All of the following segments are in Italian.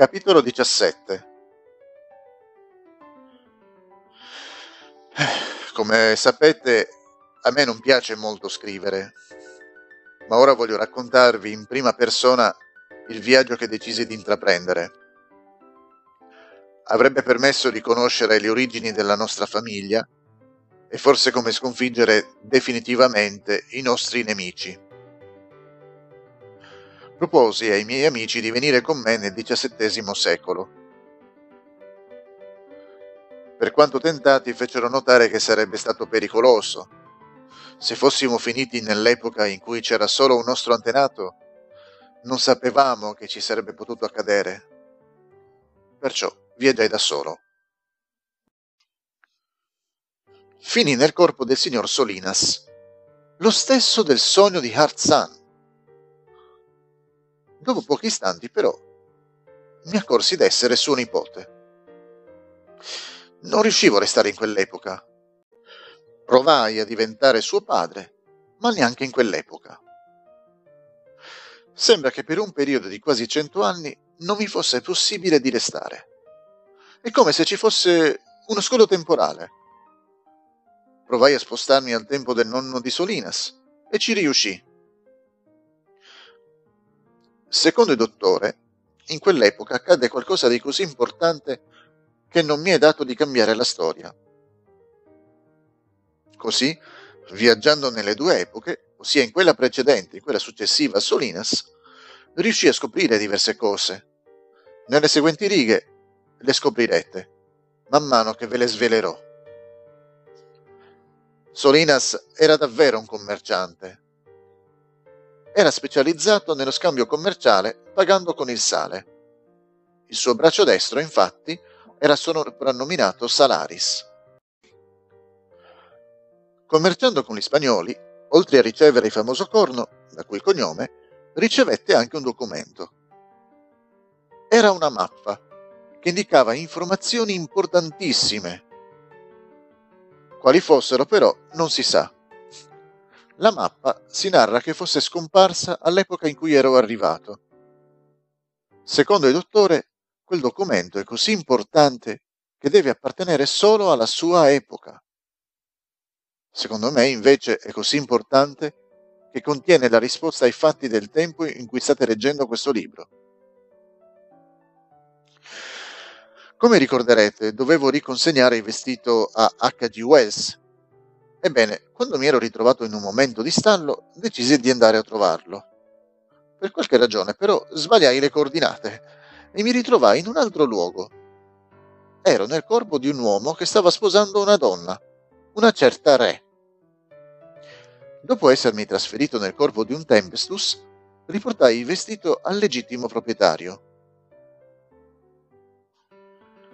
Capitolo 17 Come sapete, a me non piace molto scrivere, ma ora voglio raccontarvi in prima persona il viaggio che decisi di intraprendere. Avrebbe permesso di conoscere le origini della nostra famiglia e forse come sconfiggere definitivamente i nostri nemici proposi ai miei amici di venire con me nel XVII secolo. Per quanto tentati fecero notare che sarebbe stato pericoloso. Se fossimo finiti nell'epoca in cui c'era solo un nostro antenato, non sapevamo che ci sarebbe potuto accadere. Perciò viaggiai da solo. Finì nel corpo del signor Solinas, lo stesso del sogno di Hartzan Dopo pochi istanti, però, mi accorsi d'essere suo nipote. Non riuscivo a restare in quell'epoca. Provai a diventare suo padre, ma neanche in quell'epoca. Sembra che per un periodo di quasi cento anni non mi fosse possibile di restare. È come se ci fosse uno scudo temporale. Provai a spostarmi al tempo del nonno di Solinas e ci riuscì. Secondo il dottore, in quell'epoca accadde qualcosa di così importante che non mi è dato di cambiare la storia. Così, viaggiando nelle due epoche, ossia in quella precedente e in quella successiva a Solinas, riuscì a scoprire diverse cose. Nelle seguenti righe le scoprirete, man mano che ve le svelerò. Solinas era davvero un commerciante, era specializzato nello scambio commerciale pagando con il sale. Il suo braccio destro, infatti, era soprannominato Salaris. Commerciando con gli spagnoli, oltre a ricevere il famoso corno, da cui il cognome, ricevette anche un documento. Era una mappa che indicava informazioni importantissime. Quali fossero però non si sa. La mappa si narra che fosse scomparsa all'epoca in cui ero arrivato. Secondo il dottore, quel documento è così importante che deve appartenere solo alla sua epoca. Secondo me, invece, è così importante che contiene la risposta ai fatti del tempo in cui state leggendo questo libro. Come ricorderete, dovevo riconsegnare il vestito a H.G. Wells Ebbene, quando mi ero ritrovato in un momento di stallo, decisi di andare a trovarlo. Per qualche ragione, però, sbagliai le coordinate e mi ritrovai in un altro luogo. Ero nel corpo di un uomo che stava sposando una donna, una certa re. Dopo essermi trasferito nel corpo di un Tempestus, riportai il vestito al legittimo proprietario.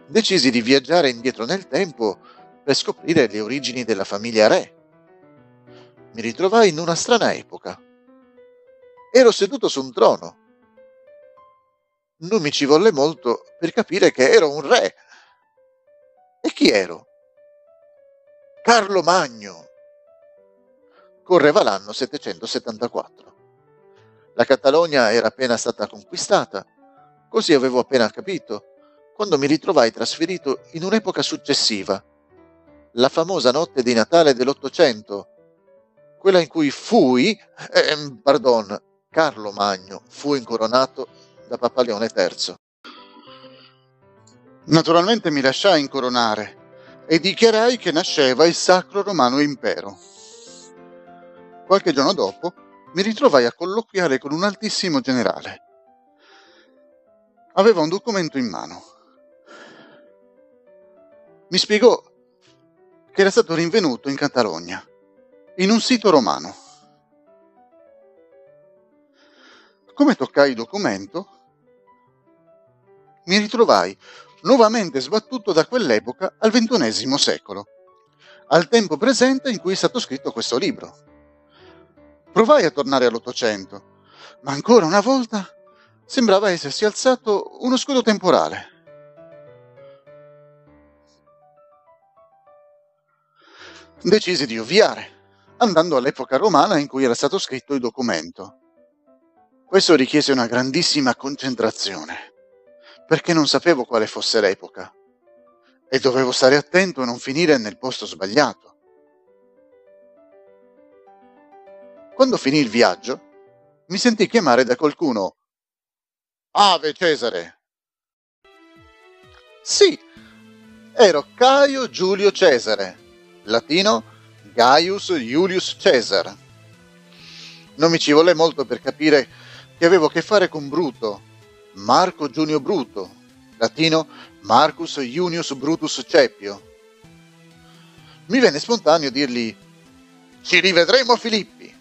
Decisi di viaggiare indietro nel tempo per scoprire le origini della famiglia Re. Mi ritrovai in una strana epoca. Ero seduto su un trono. Non mi ci volle molto per capire che ero un re. E chi ero? Carlo Magno. Correva l'anno 774. La Catalogna era appena stata conquistata, così avevo appena capito, quando mi ritrovai trasferito in un'epoca successiva, la famosa notte di Natale dell'Ottocento, quella in cui fui, eh, pardon, Carlo Magno fu incoronato da Papa Leone III. Naturalmente mi lasciai incoronare e dichiarai che nasceva il Sacro Romano Impero. Qualche giorno dopo mi ritrovai a colloquiare con un altissimo generale. Aveva un documento in mano. Mi spiegò che era stato rinvenuto in Catalogna, in un sito romano. Come toccai il documento, mi ritrovai nuovamente sbattuto da quell'epoca al ventunesimo secolo, al tempo presente in cui è stato scritto questo libro. Provai a tornare all'Ottocento, ma ancora una volta sembrava essersi alzato uno scudo temporale. Decisi di ovviare, andando all'epoca romana in cui era stato scritto il documento. Questo richiese una grandissima concentrazione, perché non sapevo quale fosse l'epoca e dovevo stare attento a non finire nel posto sbagliato. Quando finì il viaggio, mi sentì chiamare da qualcuno Ave Cesare. Sì, ero Caio Giulio Cesare, latino Gaius Iulius Caesar. Non mi ci volle molto per capire che avevo a che fare con Bruto, Marco Giunio Bruto, latino Marcus Iunius Brutus Cepio. Mi venne spontaneo dirgli Ci rivedremo Filippi.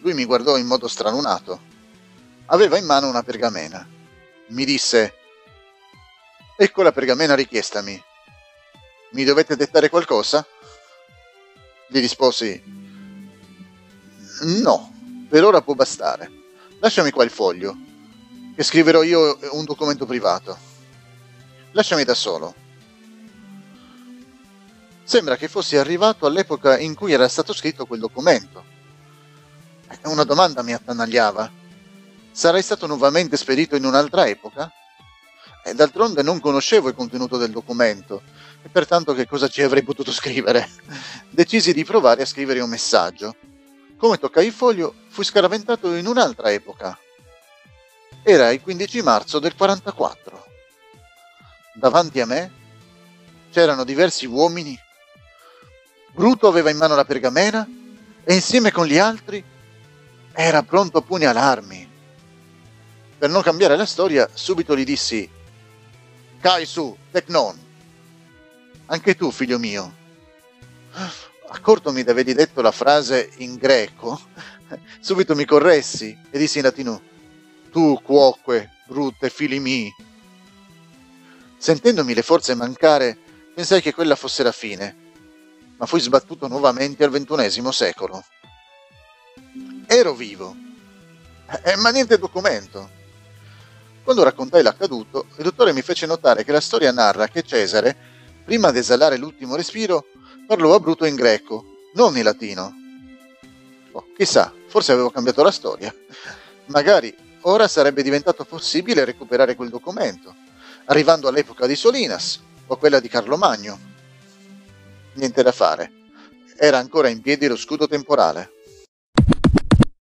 Lui mi guardò in modo stralunato. Aveva in mano una pergamena. Mi disse Ecco la pergamena richiestami. Mi dovete dettare qualcosa? Gli risposi No, per ora può bastare. Lasciami qua il foglio, che scriverò io un documento privato. Lasciami da solo. Sembra che fossi arrivato all'epoca in cui era stato scritto quel documento. Una domanda mi attanagliava. Sarai stato nuovamente spedito in un'altra epoca? E d'altronde non conoscevo il contenuto del documento, e pertanto che cosa ci avrei potuto scrivere? Decisi di provare a scrivere un messaggio come toccai il foglio, fui scaraventato in un'altra epoca. Era il 15 marzo del 44. Davanti a me c'erano diversi uomini. Bruto aveva in mano la pergamena e insieme con gli altri era pronto a pugnalarmi. Per non cambiare la storia, subito gli dissi: Cai su, Tecnon. Anche tu, figlio mio accortomi di avergli detto la frase in greco, subito mi corressi e dissi in latino, tu cuoque, brutte fili mi. Sentendomi le forze mancare, pensai che quella fosse la fine, ma fui sbattuto nuovamente al ventunesimo secolo. Ero vivo, eh, ma niente documento. Quando raccontai l'accaduto, il dottore mi fece notare che la storia narra che Cesare, prima di esalare l'ultimo respiro, parlò a Bruto in greco, non in latino. Oh, chissà, forse avevo cambiato la storia. Magari ora sarebbe diventato possibile recuperare quel documento, arrivando all'epoca di Solinas o a quella di Carlo Magno. Niente da fare. Era ancora in piedi lo scudo temporale.